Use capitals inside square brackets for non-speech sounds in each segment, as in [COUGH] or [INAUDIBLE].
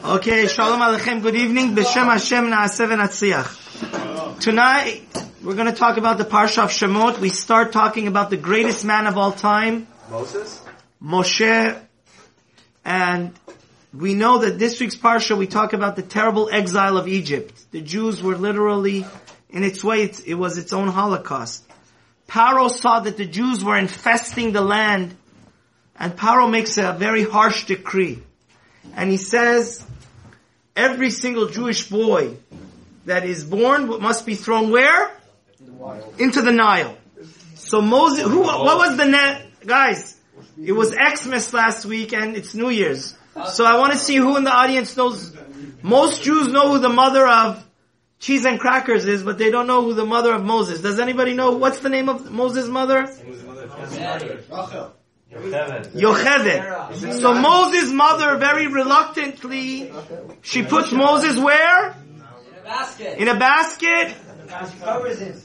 Okay, Shalom Aleichem, good evening. B'Shem Hashem Na'aseh V'Natziach. Tonight, we're going to talk about the Parsha of Shemot. We start talking about the greatest man of all time, Moses? Moshe. And we know that this week's Parsha, we talk about the terrible exile of Egypt. The Jews were literally, in its way, it, it was its own Holocaust. Paro saw that the Jews were infesting the land, and Paro makes a very harsh decree. And he says, every single Jewish boy that is born must be thrown where? Into the Nile. So Moses, who, what was the net, guys? It was Xmas last week and it's New Year's. So I want to see who in the audience knows, most Jews know who the mother of cheese and crackers is, but they don't know who the mother of Moses. Does anybody know what's the name of Moses' mother? Yocheved. So Moses' mother very reluctantly, she puts Moses where? In a basket. In a basket, covers it.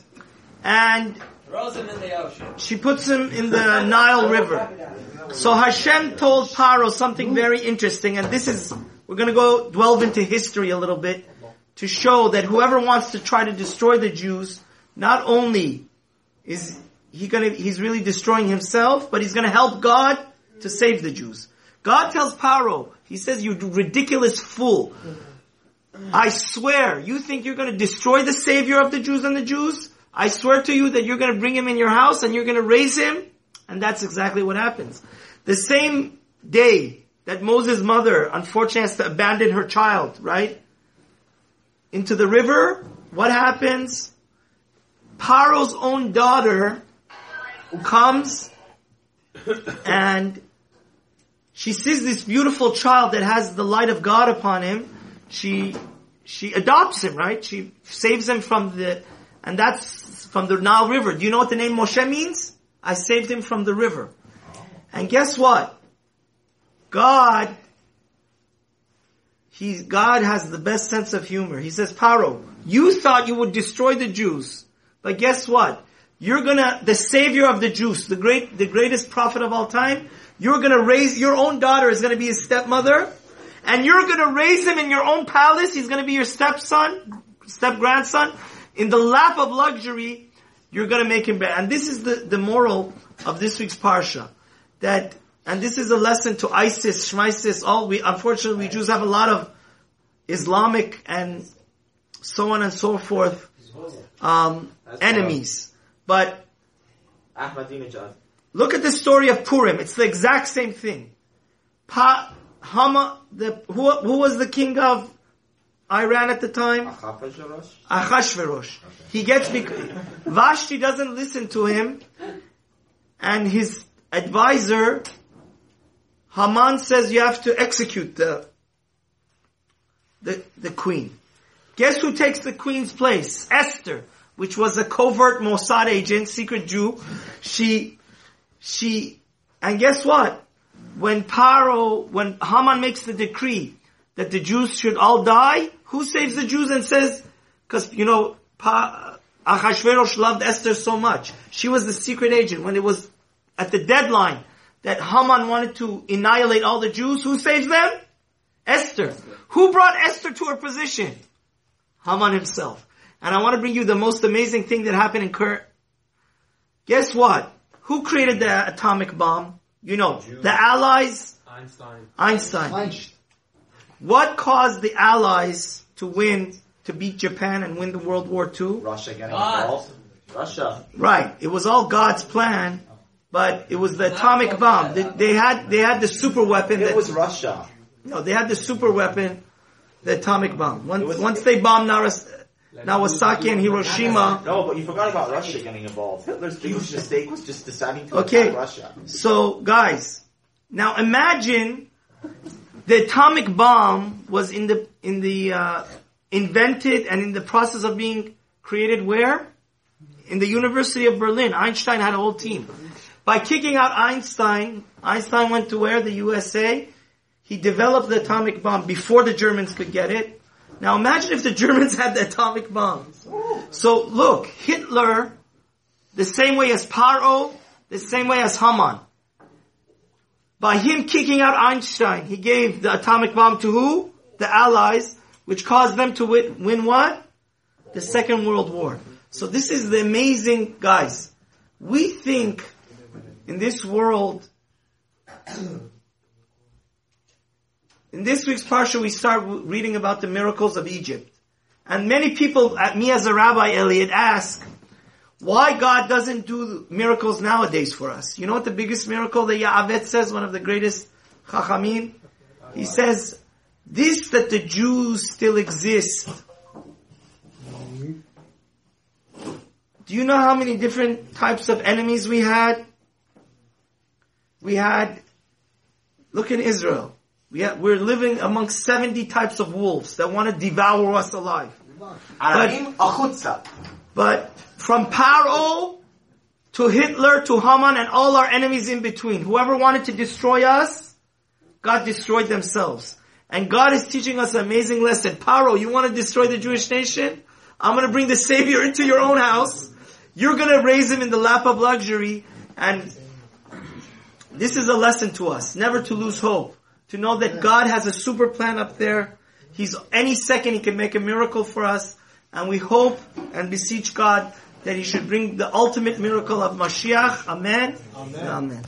and Throws him in the ocean. she puts him in the Nile River. So Hashem told Paro something very interesting, and this is, we're gonna go delve into history a little bit to show that whoever wants to try to destroy the Jews, not only is he gonna, he's really destroying himself, but he's gonna help God to save the Jews. God tells Paro, he says, you ridiculous fool. I swear, you think you're gonna destroy the savior of the Jews and the Jews? I swear to you that you're gonna bring him in your house and you're gonna raise him? And that's exactly what happens. The same day that Moses' mother unfortunately has to abandon her child, right? Into the river, what happens? Paro's own daughter comes and she sees this beautiful child that has the light of God upon him. She, she adopts him, right? She saves him from the, and that's from the Nile River. Do you know what the name Moshe means? I saved him from the river. And guess what? God, he, God has the best sense of humor. He says, Paro, you thought you would destroy the Jews, but guess what? You're gonna, the savior of the Jews, the great, the greatest prophet of all time, you're gonna raise, your own daughter is gonna be his stepmother, and you're gonna raise him in your own palace, he's gonna be your stepson, step grandson, in the lap of luxury, you're gonna make him better. And this is the, the moral of this week's Parsha. That, and this is a lesson to ISIS, Shmisis, all we, unfortunately we Jews have a lot of Islamic and so on and so forth, um, enemies. But look at the story of Purim. It's the exact same thing. Pa, Hama, the, who, who was the king of Iran at the time? Achashverosh? Achashverosh. He gets because Vashti doesn't listen to him, and his advisor Haman says you have to execute the the the queen. Guess who takes the queen's place? Esther, which was a covert Mossad agent, secret Jew. She she and guess what? When Paro, when Haman makes the decree that the Jews should all die, who saves the Jews and says, because, you know, pa, Achashverosh loved Esther so much. She was the secret agent. When it was at the deadline that Haman wanted to annihilate all the Jews, who saves them? Esther. Who brought Esther to her position? Haman himself. And I want to bring you the most amazing thing that happened in Kurt. Guess what? Who created the atomic bomb? You know, the Allies, Einstein. Einstein. What caused the Allies to win, to beat Japan and win the World War II? Russia getting God. involved? Russia. Right. It was all God's plan, but it was the atomic bomb. They, they had, they had the super weapon It that, was Russia. no, they had the super weapon, the atomic bomb. Once, was- once they bombed Naras, Nagasaki and Hiroshima, No, but you forgot about Russia getting involved. Hitler's huge mistake was just deciding to Okay. attack Russia. So, guys, now imagine the atomic bomb was in the in the uh, invented and in the process of being created where? In the University of Berlin. Einstein had a whole team. By kicking out Einstein, Einstein went to where? The USA. He developed the atomic bomb before the Germans could get it. Now imagine if the Germans [LAUGHS] had the atomic bombs. So look, Hitler, the same way as Paro, the same way as Haman. By him kicking out Einstein, he gave the atomic bomb to who? the Allies, which caused them to win, win what? The Second World War. So this is the amazing, guys. We think in this world, [CLEARS THROAT] in this week's parsha, we start reading about the miracles of Egypt. And many people, at me as a rabbi, Elliot, ask, why God doesn't do miracles nowadays for us. You know what the biggest miracle that Ya'avetz says, one of the greatest Chachamim? He says, this that the Jews still exist. Do you know how many different types of enemies we had? We had, look in Israel. We are, we're living among 70 types of wolves that want to devour us alive. But, but from Paro to Hitler to Haman and all our enemies in between, whoever wanted to destroy us, God destroyed themselves. And God is teaching us an amazing lesson. Paro, you want to destroy the Jewish nation? I'm going to bring the Savior into your own house. You're going to raise him in the lap of luxury. And this is a lesson to us, never to lose hope. To know that God has a super plan up there. He's, any second He can make a miracle for us. And we hope and beseech God that He should bring the ultimate miracle of Mashiach. Amen. Amen. Amen.